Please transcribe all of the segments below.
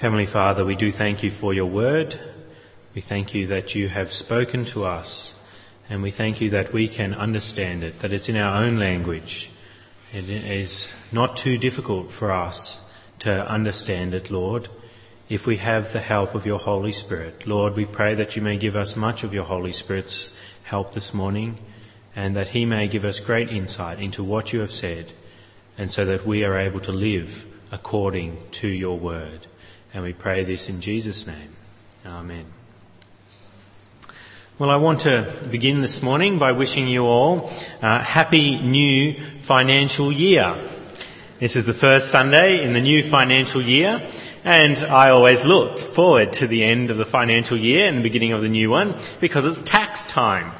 Heavenly Father, we do thank you for your word. We thank you that you have spoken to us, and we thank you that we can understand it, that it's in our own language. It is not too difficult for us to understand it, Lord, if we have the help of your Holy Spirit. Lord, we pray that you may give us much of your Holy Spirit's help this morning, and that he may give us great insight into what you have said, and so that we are able to live according to your word. And we pray this in Jesus' name. Amen. Well, I want to begin this morning by wishing you all a happy new financial year. This is the first Sunday in the new financial year, and I always looked forward to the end of the financial year and the beginning of the new one because it's tax time.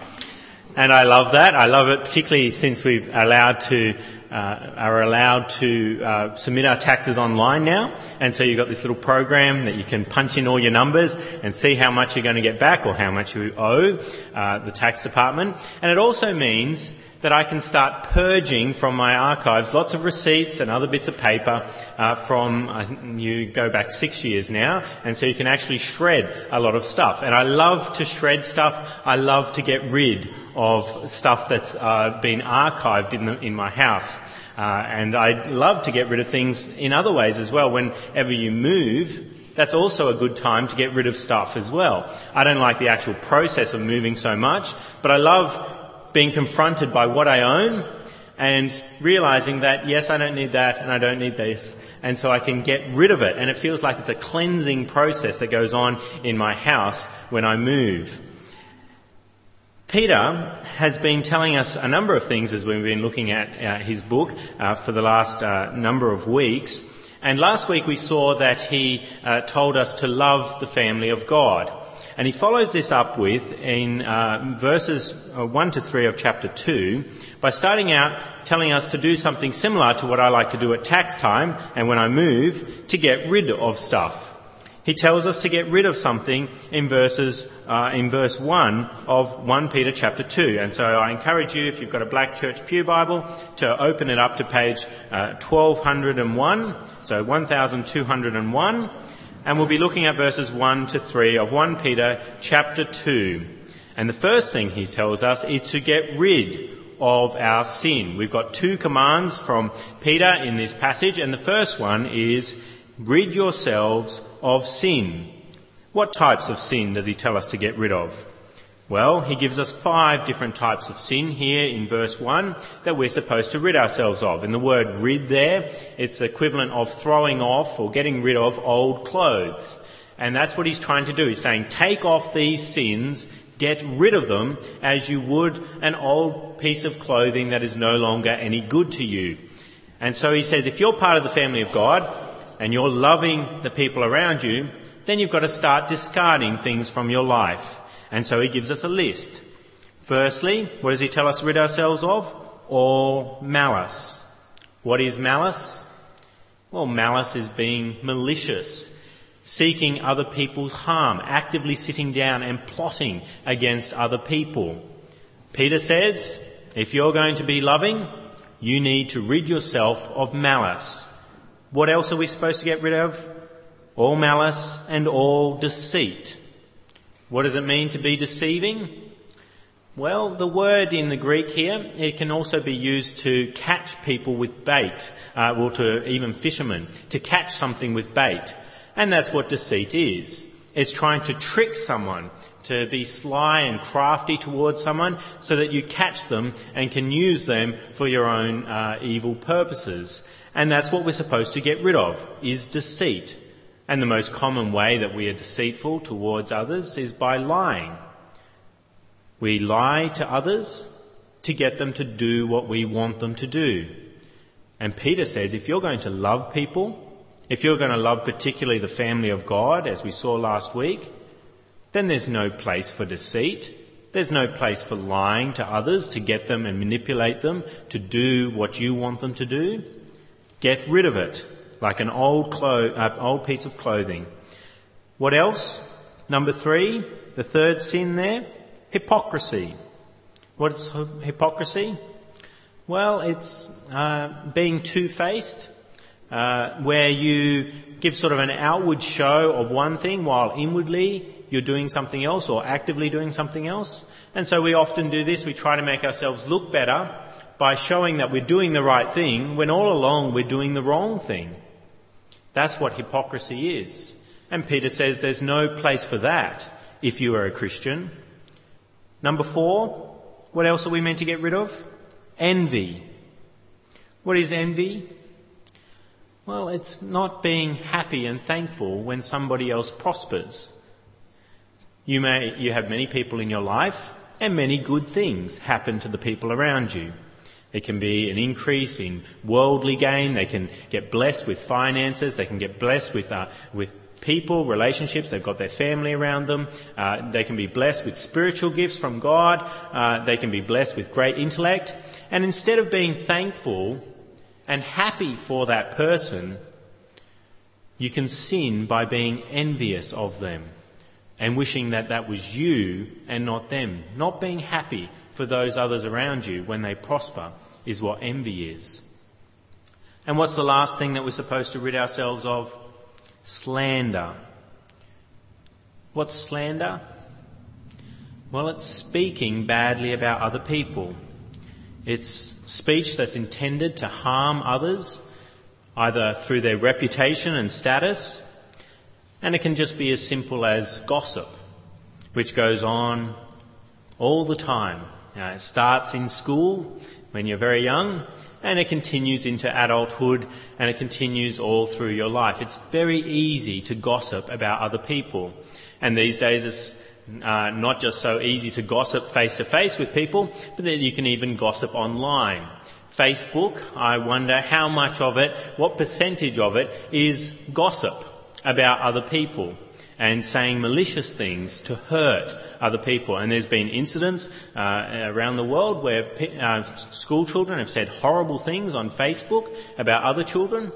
And I love that. I love it particularly since we've allowed to uh, are allowed to uh, submit our taxes online now, and so you've got this little program that you can punch in all your numbers and see how much you're going to get back or how much you owe uh, the tax department. And it also means that I can start purging from my archives lots of receipts and other bits of paper uh, from, you go back six years now, and so you can actually shred a lot of stuff. And I love to shred stuff. I love to get rid of stuff that's uh, been archived in, the, in my house. Uh, and I love to get rid of things in other ways as well. Whenever you move, that's also a good time to get rid of stuff as well. I don't like the actual process of moving so much, but I love being confronted by what I own and realizing that, yes, I don't need that and I don't need this. And so I can get rid of it. And it feels like it's a cleansing process that goes on in my house when I move. Peter has been telling us a number of things as we've been looking at uh, his book uh, for the last uh, number of weeks. And last week we saw that he uh, told us to love the family of God. And he follows this up with in uh, verses uh, 1 to 3 of chapter 2 by starting out telling us to do something similar to what I like to do at tax time and when I move to get rid of stuff. He tells us to get rid of something in verses uh, in verse one of one Peter chapter two, and so I encourage you, if you've got a black church pew Bible, to open it up to page uh, twelve hundred and one, so one thousand two hundred and one, and we'll be looking at verses 1 to 3 of 1 Peter chapter 2. And the first thing he tells us is to get rid of our sin. We've got two commands from Peter in this passage, and the first one is rid yourselves of sin. What types of sin does he tell us to get rid of? Well, he gives us five different types of sin here in verse 1 that we're supposed to rid ourselves of. And the word rid there, it's equivalent of throwing off or getting rid of old clothes. And that's what he's trying to do. He's saying, take off these sins, get rid of them as you would an old piece of clothing that is no longer any good to you. And so he says, if you're part of the family of God and you're loving the people around you, then you've got to start discarding things from your life. And so he gives us a list. Firstly, what does he tell us to rid ourselves of? All malice. What is malice? Well, malice is being malicious, seeking other people's harm, actively sitting down and plotting against other people. Peter says, if you're going to be loving, you need to rid yourself of malice. What else are we supposed to get rid of? All malice and all deceit. What does it mean to be deceiving? Well, the word in the Greek here, it can also be used to catch people with bait, uh, or to even fishermen, to catch something with bait. And that's what deceit is. It's trying to trick someone, to be sly and crafty towards someone so that you catch them and can use them for your own uh, evil purposes. And that's what we're supposed to get rid of, is deceit. And the most common way that we are deceitful towards others is by lying. We lie to others to get them to do what we want them to do. And Peter says if you're going to love people, if you're going to love particularly the family of God, as we saw last week, then there's no place for deceit. There's no place for lying to others to get them and manipulate them to do what you want them to do. Get rid of it like an old, clo- uh, old piece of clothing. What else? Number three, the third sin there, hypocrisy. What's hypocrisy? Well, it's uh, being two-faced, uh, where you give sort of an outward show of one thing while inwardly you're doing something else or actively doing something else. And so we often do this. We try to make ourselves look better by showing that we're doing the right thing when all along we're doing the wrong thing. That's what hypocrisy is. And Peter says there's no place for that if you are a Christian. Number four, what else are we meant to get rid of? Envy. What is envy? Well, it's not being happy and thankful when somebody else prospers. You may, you have many people in your life and many good things happen to the people around you. It can be an increase in worldly gain. They can get blessed with finances. They can get blessed with, uh, with people, relationships. They've got their family around them. Uh, they can be blessed with spiritual gifts from God. Uh, they can be blessed with great intellect. And instead of being thankful and happy for that person, you can sin by being envious of them and wishing that that was you and not them. Not being happy for those others around you when they prosper is what envy is. And what's the last thing that we're supposed to rid ourselves of? Slander. What's slander? Well, it's speaking badly about other people. It's speech that's intended to harm others, either through their reputation and status, and it can just be as simple as gossip, which goes on all the time. Now, it starts in school when you're very young, and it continues into adulthood, and it continues all through your life. It's very easy to gossip about other people. And these days it's uh, not just so easy to gossip face to face with people, but that you can even gossip online. Facebook, I wonder how much of it, what percentage of it is gossip about other people and saying malicious things to hurt other people. And there's been incidents uh, around the world where uh, school children have said horrible things on Facebook about other children,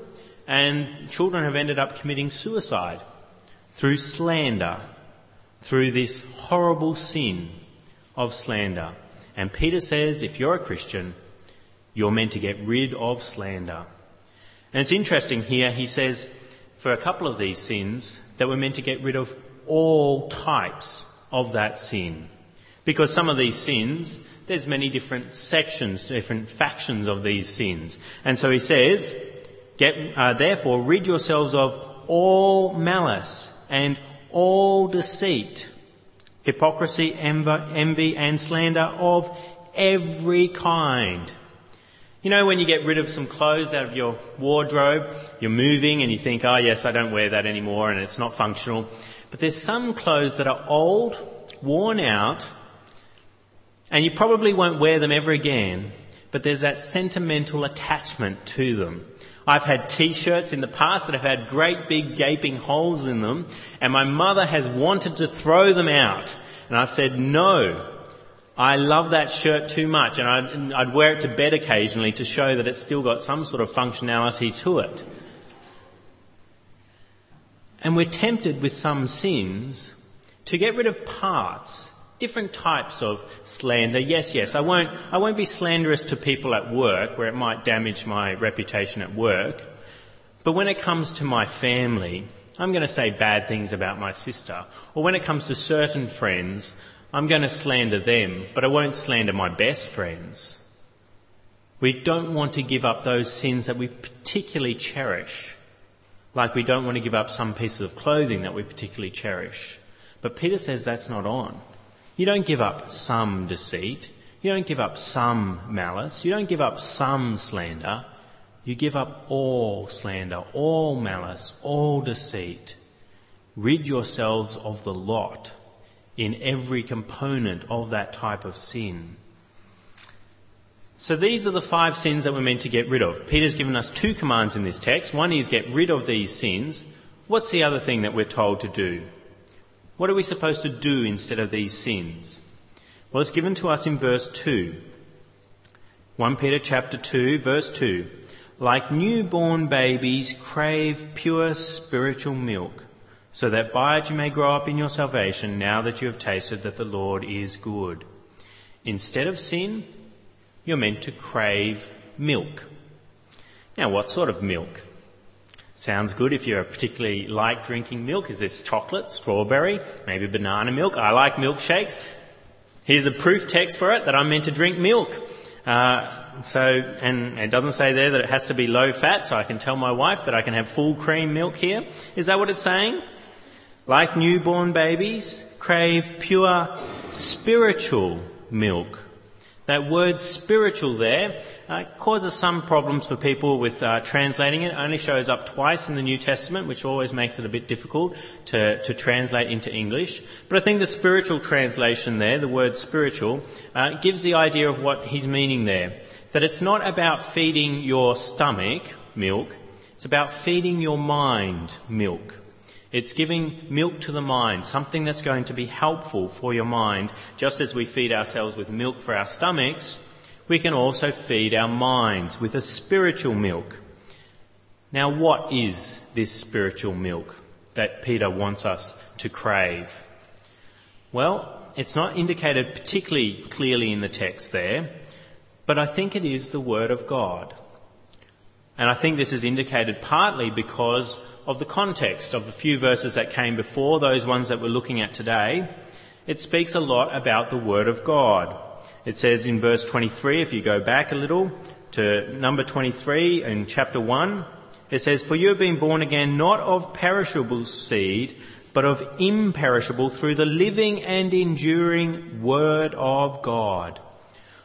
and children have ended up committing suicide through slander, through this horrible sin of slander. And Peter says if you're a Christian, you're meant to get rid of slander. And it's interesting here, he says, for a couple of these sins, that we're meant to get rid of all types of that sin. Because some of these sins, there's many different sections, different factions of these sins. And so he says, get, uh, therefore rid yourselves of all malice and all deceit, hypocrisy, envy and slander of every kind. You know, when you get rid of some clothes out of your wardrobe, you're moving and you think, oh yes, I don't wear that anymore and it's not functional. But there's some clothes that are old, worn out, and you probably won't wear them ever again, but there's that sentimental attachment to them. I've had t-shirts in the past that have had great big gaping holes in them, and my mother has wanted to throw them out. And I've said, no, I love that shirt too much and I'd, I'd, wear it to bed occasionally to show that it's still got some sort of functionality to it. And we're tempted with some sins to get rid of parts, different types of slander. Yes, yes, I won't, I won't be slanderous to people at work where it might damage my reputation at work. But when it comes to my family, I'm going to say bad things about my sister. Or when it comes to certain friends, I'm going to slander them, but I won't slander my best friends. We don't want to give up those sins that we particularly cherish, like we don't want to give up some pieces of clothing that we particularly cherish. But Peter says that's not on. You don't give up some deceit. You don't give up some malice. You don't give up some slander. You give up all slander, all malice, all deceit. Rid yourselves of the lot in every component of that type of sin. So these are the five sins that we're meant to get rid of. Peter's given us two commands in this text. One is get rid of these sins. What's the other thing that we're told to do? What are we supposed to do instead of these sins? Well, it's given to us in verse 2. 1 Peter chapter 2 verse 2. Like newborn babies crave pure spiritual milk so that by it you may grow up in your salvation now that you have tasted that the Lord is good. Instead of sin, you're meant to crave milk. Now, what sort of milk? Sounds good if you particularly like drinking milk. Is this chocolate, strawberry, maybe banana milk? I like milkshakes. Here's a proof text for it that I'm meant to drink milk. Uh, so, and it doesn't say there that it has to be low fat, so I can tell my wife that I can have full cream milk here. Is that what it's saying? Like newborn babies, crave pure spiritual milk. That word spiritual there uh, causes some problems for people with uh, translating it. it. Only shows up twice in the New Testament, which always makes it a bit difficult to, to translate into English. But I think the spiritual translation there, the word spiritual, uh, gives the idea of what he's meaning there. That it's not about feeding your stomach milk, it's about feeding your mind milk. It's giving milk to the mind, something that's going to be helpful for your mind. Just as we feed ourselves with milk for our stomachs, we can also feed our minds with a spiritual milk. Now, what is this spiritual milk that Peter wants us to crave? Well, it's not indicated particularly clearly in the text there, but I think it is the Word of God. And I think this is indicated partly because of the context of the few verses that came before those ones that we're looking at today, it speaks a lot about the Word of God. It says in verse 23, if you go back a little to number 23 in chapter 1, it says, For you have been born again not of perishable seed, but of imperishable through the living and enduring Word of God.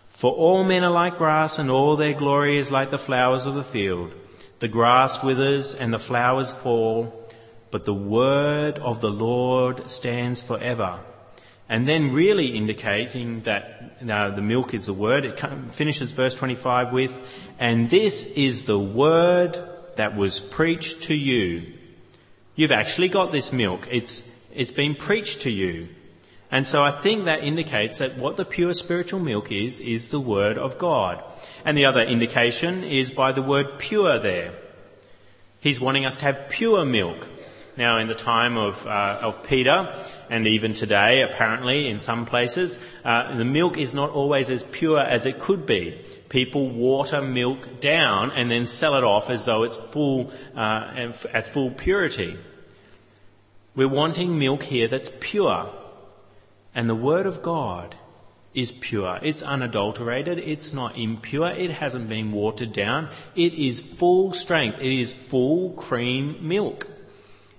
For all men are like grass, and all their glory is like the flowers of the field. The grass withers and the flowers fall, but the word of the Lord stands forever. And then really indicating that now the milk is the word, it finishes verse 25 with, and this is the word that was preached to you. You've actually got this milk. It's, it's been preached to you. And so I think that indicates that what the pure spiritual milk is, is the Word of God. And the other indication is by the word pure there. He's wanting us to have pure milk. Now, in the time of, uh, of Peter, and even today, apparently, in some places, uh, the milk is not always as pure as it could be. People water milk down and then sell it off as though it's full, uh, at full purity. We're wanting milk here that's pure. And the Word of God is pure. It's unadulterated. It's not impure. It hasn't been watered down. It is full strength. It is full cream milk.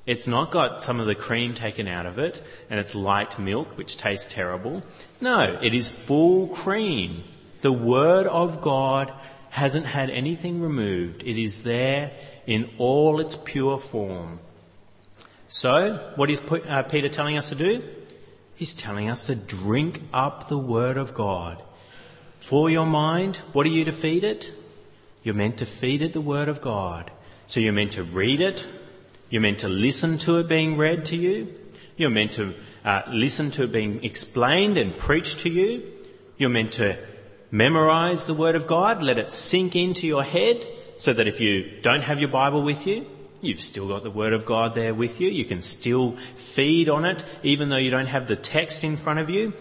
It's not got some of the cream taken out of it and it's light milk, which tastes terrible. No, it is full cream. The Word of God hasn't had anything removed. It is there in all its pure form. So, what is uh, Peter telling us to do? He's telling us to drink up the Word of God. For your mind, what are you to feed it? You're meant to feed it the Word of God. So you're meant to read it. You're meant to listen to it being read to you. You're meant to uh, listen to it being explained and preached to you. You're meant to memorize the Word of God, let it sink into your head so that if you don't have your Bible with you, You've still got the Word of God there with you. You can still feed on it, even though you don't have the text in front of you.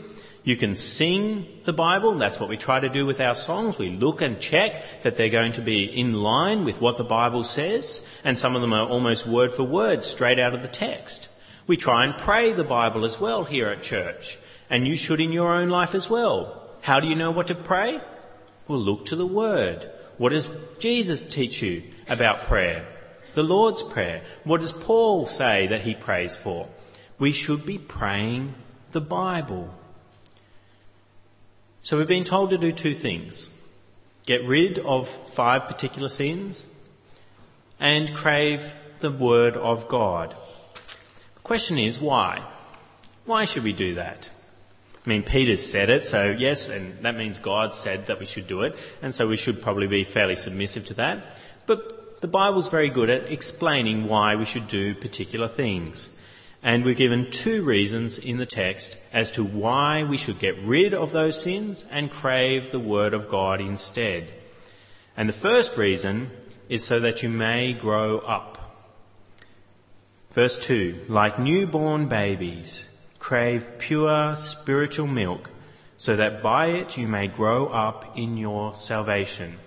You can sing the Bible. That's what we try to do with our songs. We look and check that they're going to be in line with what the Bible says. And some of them are almost word for word, straight out of the text. We try and pray the Bible as well here at church. And you should in your own life as well. How do you know what to pray? Well, look to the Word. What does Jesus teach you about prayer? The Lord's Prayer. What does Paul say that he prays for? We should be praying the Bible. So we've been told to do two things get rid of five particular sins and crave the Word of God. The question is why? Why should we do that? I mean, Peter said it, so yes, and that means God said that we should do it, and so we should probably be fairly submissive to that. But the Bible's very good at explaining why we should do particular things. And we're given two reasons in the text as to why we should get rid of those sins and crave the Word of God instead. And the first reason is so that you may grow up. Verse 2 Like newborn babies, crave pure spiritual milk, so that by it you may grow up in your salvation.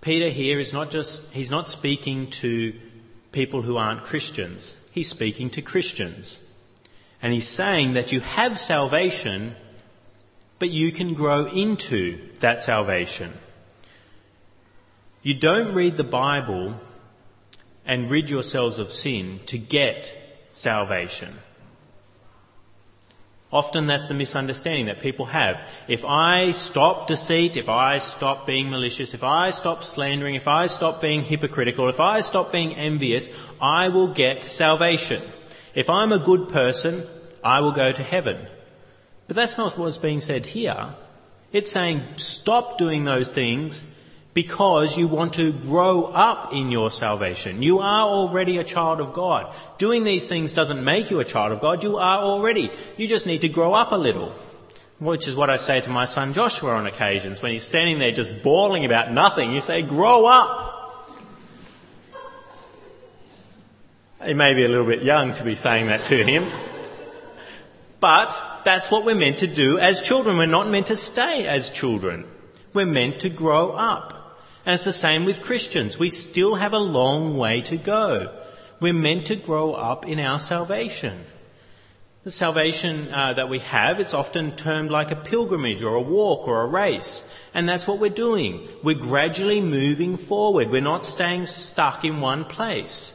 Peter here is not just, he's not speaking to people who aren't Christians. He's speaking to Christians. And he's saying that you have salvation, but you can grow into that salvation. You don't read the Bible and rid yourselves of sin to get salvation. Often that's the misunderstanding that people have. If I stop deceit, if I stop being malicious, if I stop slandering, if I stop being hypocritical, if I stop being envious, I will get salvation. If I'm a good person, I will go to heaven. But that's not what's being said here. It's saying stop doing those things because you want to grow up in your salvation. You are already a child of God. Doing these things doesn't make you a child of God. You are already. You just need to grow up a little. Which is what I say to my son Joshua on occasions. When he's standing there just bawling about nothing, you say, grow up! He may be a little bit young to be saying that to him. But that's what we're meant to do as children. We're not meant to stay as children. We're meant to grow up. And it's the same with Christians. We still have a long way to go. We're meant to grow up in our salvation. The salvation uh, that we have, it's often termed like a pilgrimage or a walk or a race. And that's what we're doing. We're gradually moving forward. We're not staying stuck in one place.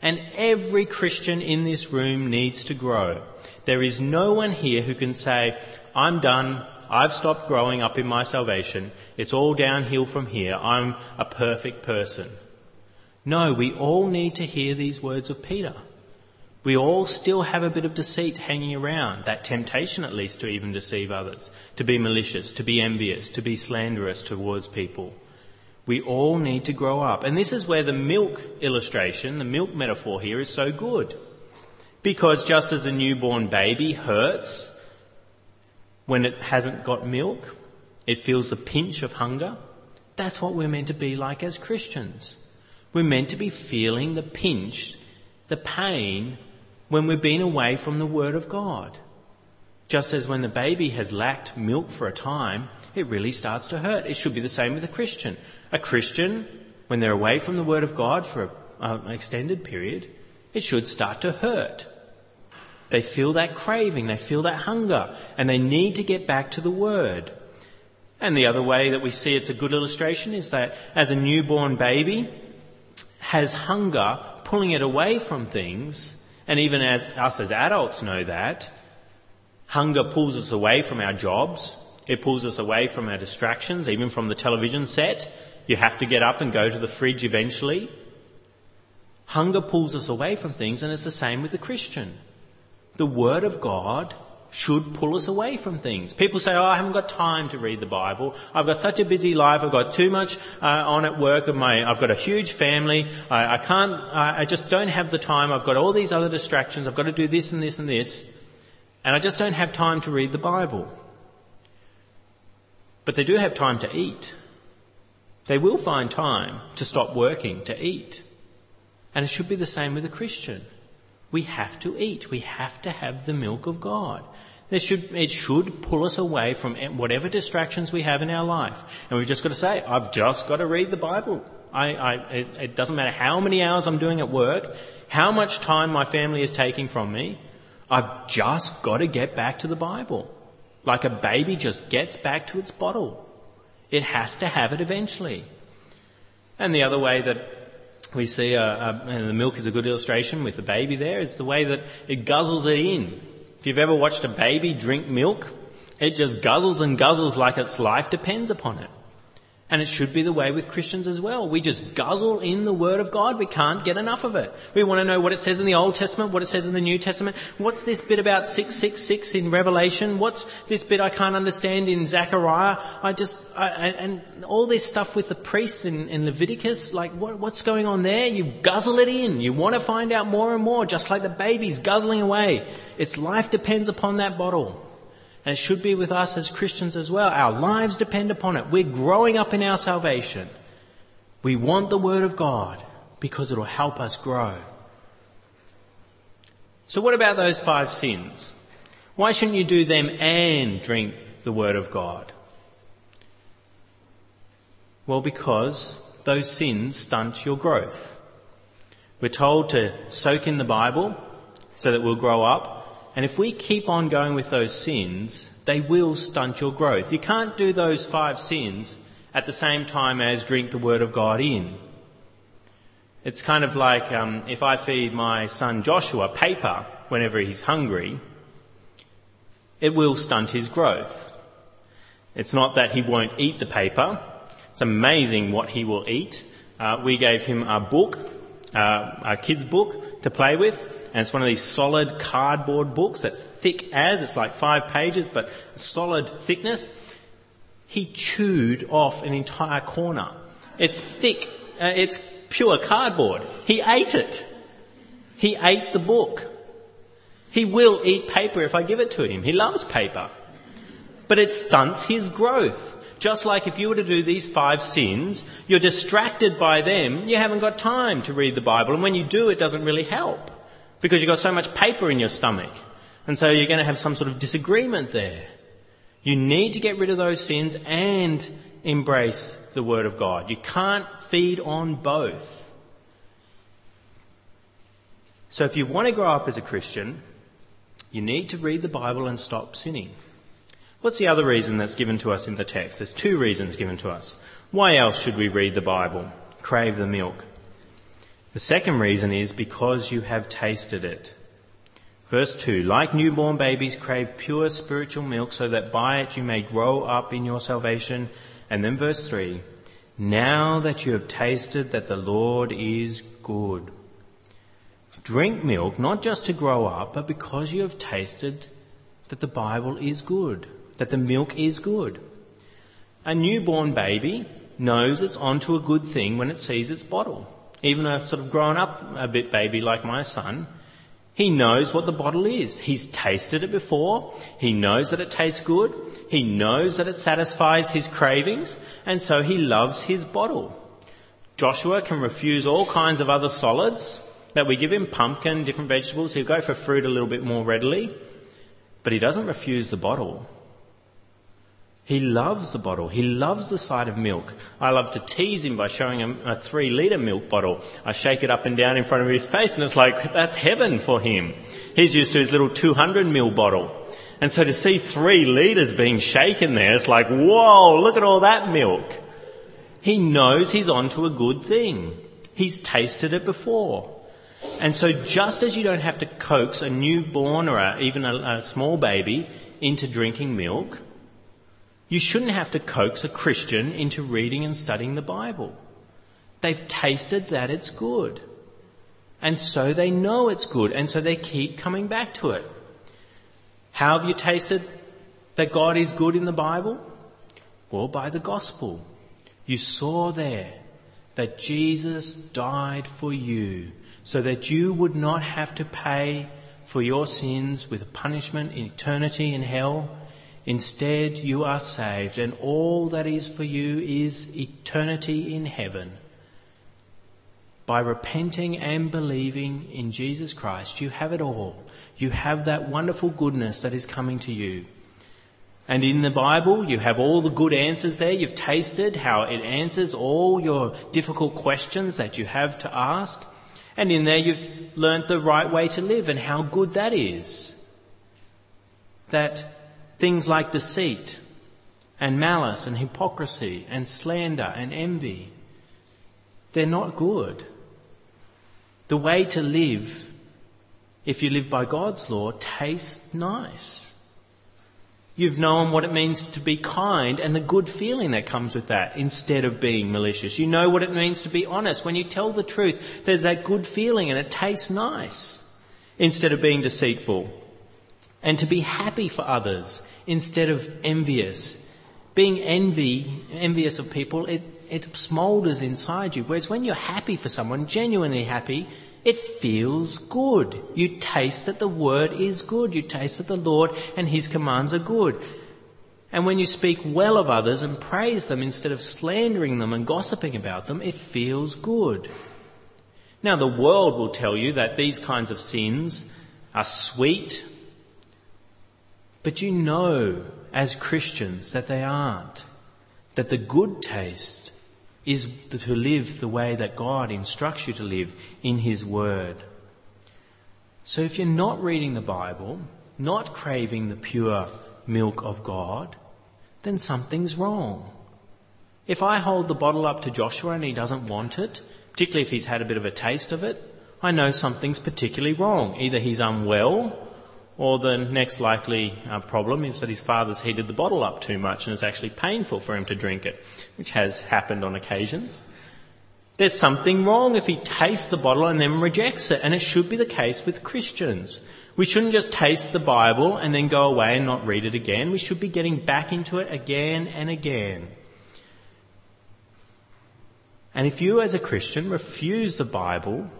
And every Christian in this room needs to grow. There is no one here who can say, I'm done, I've stopped growing up in my salvation. It's all downhill from here. I'm a perfect person. No, we all need to hear these words of Peter. We all still have a bit of deceit hanging around, that temptation at least to even deceive others, to be malicious, to be envious, to be slanderous towards people. We all need to grow up. And this is where the milk illustration, the milk metaphor here is so good. Because just as a newborn baby hurts when it hasn't got milk, it feels the pinch of hunger. That's what we're meant to be like as Christians. We're meant to be feeling the pinch, the pain, when we've been away from the Word of God. Just as when the baby has lacked milk for a time, it really starts to hurt. It should be the same with a Christian. A Christian, when they're away from the Word of God for an extended period, it should start to hurt. They feel that craving, they feel that hunger, and they need to get back to the Word. And the other way that we see it's a good illustration is that as a newborn baby has hunger pulling it away from things, and even as us as adults know that, hunger pulls us away from our jobs, it pulls us away from our distractions, even from the television set. You have to get up and go to the fridge eventually. Hunger pulls us away from things, and it's the same with the Christian the Word of God should pull us away from things. People say, oh, I haven't got time to read the Bible. I've got such a busy life. I've got too much uh, on at work. Of my, I've got a huge family. I, I can't, I, I just don't have the time. I've got all these other distractions. I've got to do this and this and this. And I just don't have time to read the Bible. But they do have time to eat. They will find time to stop working to eat. And it should be the same with a Christian. We have to eat. We have to have the milk of God. Should, it should pull us away from whatever distractions we have in our life. And we've just got to say, I've just got to read the Bible. I, I, it, it doesn't matter how many hours I'm doing at work, how much time my family is taking from me. I've just got to get back to the Bible. Like a baby just gets back to its bottle. It has to have it eventually. And the other way that we see, uh, uh, and the milk is a good illustration with the baby there, is the way that it guzzles it in. If you've ever watched a baby drink milk, it just guzzles and guzzles like its life depends upon it. And it should be the way with Christians as well. We just guzzle in the Word of God. We can't get enough of it. We want to know what it says in the Old Testament, what it says in the New Testament. What's this bit about 666 in Revelation? What's this bit I can't understand in Zechariah? I just, I, and all this stuff with the priests in, in Leviticus, like what, what's going on there? You guzzle it in. You want to find out more and more, just like the baby's guzzling away. Its life depends upon that bottle. And it should be with us as Christians as well. Our lives depend upon it. We're growing up in our salvation. We want the Word of God because it'll help us grow. So, what about those five sins? Why shouldn't you do them and drink the Word of God? Well, because those sins stunt your growth. We're told to soak in the Bible so that we'll grow up. And if we keep on going with those sins, they will stunt your growth. You can't do those five sins at the same time as drink the Word of God in. It's kind of like um, if I feed my son Joshua paper whenever he's hungry, it will stunt his growth. It's not that he won't eat the paper. It's amazing what he will eat. Uh, we gave him a book, uh, a kid's book to play with, and it's one of these solid cardboard books that's thick as, it's like five pages, but solid thickness. He chewed off an entire corner. It's thick, uh, it's pure cardboard. He ate it. He ate the book. He will eat paper if I give it to him. He loves paper. But it stunts his growth. Just like if you were to do these five sins, you're distracted by them, you haven't got time to read the Bible. And when you do, it doesn't really help because you've got so much paper in your stomach. And so you're going to have some sort of disagreement there. You need to get rid of those sins and embrace the Word of God. You can't feed on both. So if you want to grow up as a Christian, you need to read the Bible and stop sinning. What's the other reason that's given to us in the text? There's two reasons given to us. Why else should we read the Bible? Crave the milk. The second reason is because you have tasted it. Verse 2 Like newborn babies, crave pure spiritual milk so that by it you may grow up in your salvation. And then verse 3 Now that you have tasted that the Lord is good. Drink milk not just to grow up, but because you have tasted that the Bible is good, that the milk is good. A newborn baby knows it's onto a good thing when it sees its bottle. Even a sort of grown up a bit baby like my son, he knows what the bottle is. He's tasted it before. He knows that it tastes good. He knows that it satisfies his cravings, and so he loves his bottle. Joshua can refuse all kinds of other solids, that we give him pumpkin, different vegetables. He'll go for fruit a little bit more readily, but he doesn't refuse the bottle. He loves the bottle. He loves the sight of milk. I love to tease him by showing him a three litre milk bottle. I shake it up and down in front of his face and it's like, that's heaven for him. He's used to his little 200 ml bottle. And so to see three litres being shaken there, it's like, whoa, look at all that milk. He knows he's onto a good thing. He's tasted it before. And so just as you don't have to coax a newborn or a, even a, a small baby into drinking milk, you shouldn't have to coax a Christian into reading and studying the Bible. They've tasted that it's good. And so they know it's good, and so they keep coming back to it. How have you tasted that God is good in the Bible? Well, by the gospel. You saw there that Jesus died for you so that you would not have to pay for your sins with punishment in eternity in hell. Instead, you are saved, and all that is for you is eternity in heaven. By repenting and believing in Jesus Christ, you have it all. You have that wonderful goodness that is coming to you. And in the Bible, you have all the good answers there. You've tasted how it answers all your difficult questions that you have to ask. And in there, you've learnt the right way to live and how good that is. That things like deceit and malice and hypocrisy and slander and envy, they're not good. The way to live, if you live by God's law, tastes nice. You've known what it means to be kind and the good feeling that comes with that instead of being malicious. You know what it means to be honest. When you tell the truth, there's that good feeling and it tastes nice instead of being deceitful. And to be happy for others instead of envious. Being envy, envious of people, it, it smolders inside you. Whereas when you're happy for someone, genuinely happy, it feels good. You taste that the word is good. You taste that the Lord and his commands are good. And when you speak well of others and praise them instead of slandering them and gossiping about them, it feels good. Now, the world will tell you that these kinds of sins are sweet, but you know as Christians that they aren't. That the good taste is to live the way that God instructs you to live in His Word. So if you're not reading the Bible, not craving the pure milk of God, then something's wrong. If I hold the bottle up to Joshua and he doesn't want it, particularly if he's had a bit of a taste of it, I know something's particularly wrong. Either he's unwell, or the next likely uh, problem is that his father's heated the bottle up too much and it's actually painful for him to drink it, which has happened on occasions. There's something wrong if he tastes the bottle and then rejects it, and it should be the case with Christians. We shouldn't just taste the Bible and then go away and not read it again. We should be getting back into it again and again. And if you as a Christian refuse the Bible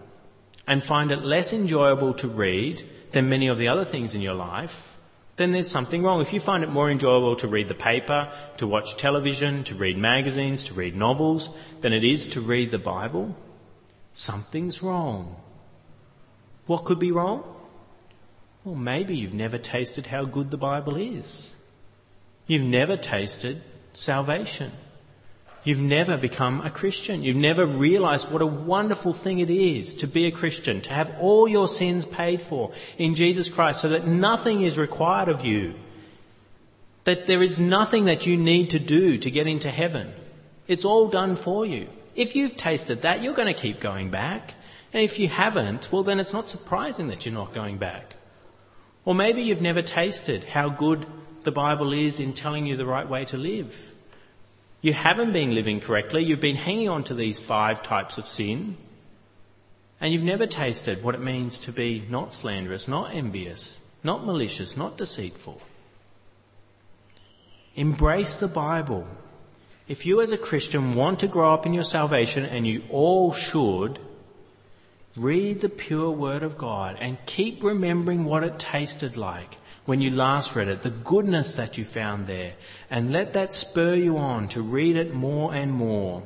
and find it less enjoyable to read than many of the other things in your life, then there's something wrong. If you find it more enjoyable to read the paper, to watch television, to read magazines, to read novels, than it is to read the Bible, something's wrong. What could be wrong? Well, maybe you've never tasted how good the Bible is. You've never tasted salvation. You've never become a Christian. You've never realized what a wonderful thing it is to be a Christian, to have all your sins paid for in Jesus Christ so that nothing is required of you. That there is nothing that you need to do to get into heaven. It's all done for you. If you've tasted that, you're going to keep going back. And if you haven't, well, then it's not surprising that you're not going back. Or maybe you've never tasted how good the Bible is in telling you the right way to live. You haven't been living correctly, you've been hanging on to these five types of sin, and you've never tasted what it means to be not slanderous, not envious, not malicious, not deceitful. Embrace the Bible. If you as a Christian want to grow up in your salvation, and you all should, Read the pure Word of God and keep remembering what it tasted like when you last read it, the goodness that you found there, and let that spur you on to read it more and more.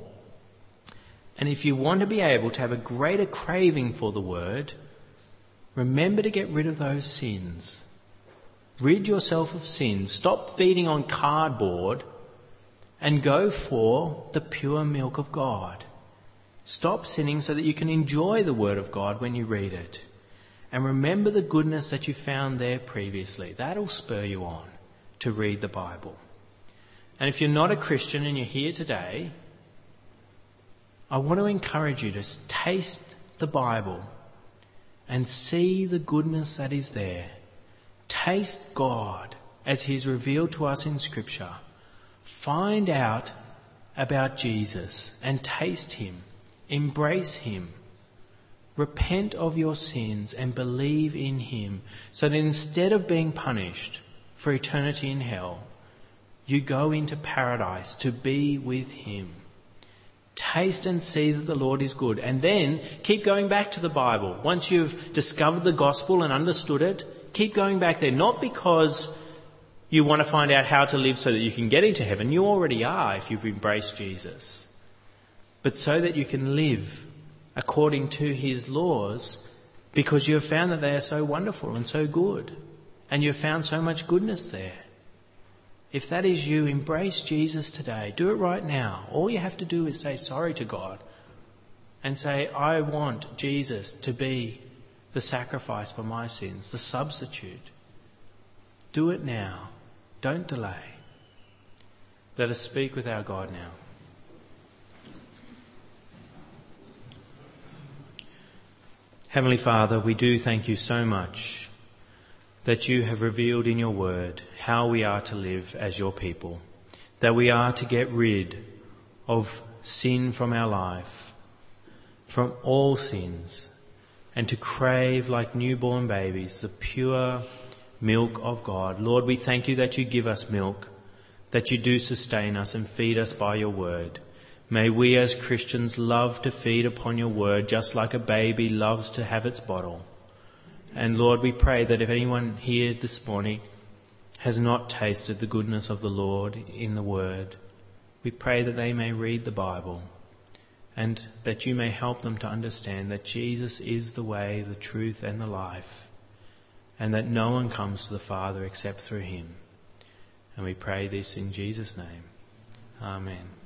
And if you want to be able to have a greater craving for the Word, remember to get rid of those sins. Rid yourself of sins. Stop feeding on cardboard and go for the pure milk of God. Stop sinning so that you can enjoy the Word of God when you read it. And remember the goodness that you found there previously. That'll spur you on to read the Bible. And if you're not a Christian and you're here today, I want to encourage you to taste the Bible and see the goodness that is there. Taste God as He's revealed to us in Scripture. Find out about Jesus and taste Him Embrace Him. Repent of your sins and believe in Him so that instead of being punished for eternity in hell, you go into paradise to be with Him. Taste and see that the Lord is good. And then keep going back to the Bible. Once you've discovered the gospel and understood it, keep going back there. Not because you want to find out how to live so that you can get into heaven. You already are if you've embraced Jesus but so that you can live according to his laws because you have found that they are so wonderful and so good and you have found so much goodness there. If that is you, embrace Jesus today. Do it right now. All you have to do is say sorry to God and say, I want Jesus to be the sacrifice for my sins, the substitute. Do it now. Don't delay. Let us speak with our God now. Heavenly Father, we do thank you so much that you have revealed in your word how we are to live as your people, that we are to get rid of sin from our life, from all sins, and to crave like newborn babies the pure milk of God. Lord, we thank you that you give us milk, that you do sustain us and feed us by your word. May we as Christians love to feed upon your word just like a baby loves to have its bottle. And Lord, we pray that if anyone here this morning has not tasted the goodness of the Lord in the word, we pray that they may read the Bible and that you may help them to understand that Jesus is the way, the truth, and the life, and that no one comes to the Father except through him. And we pray this in Jesus' name. Amen.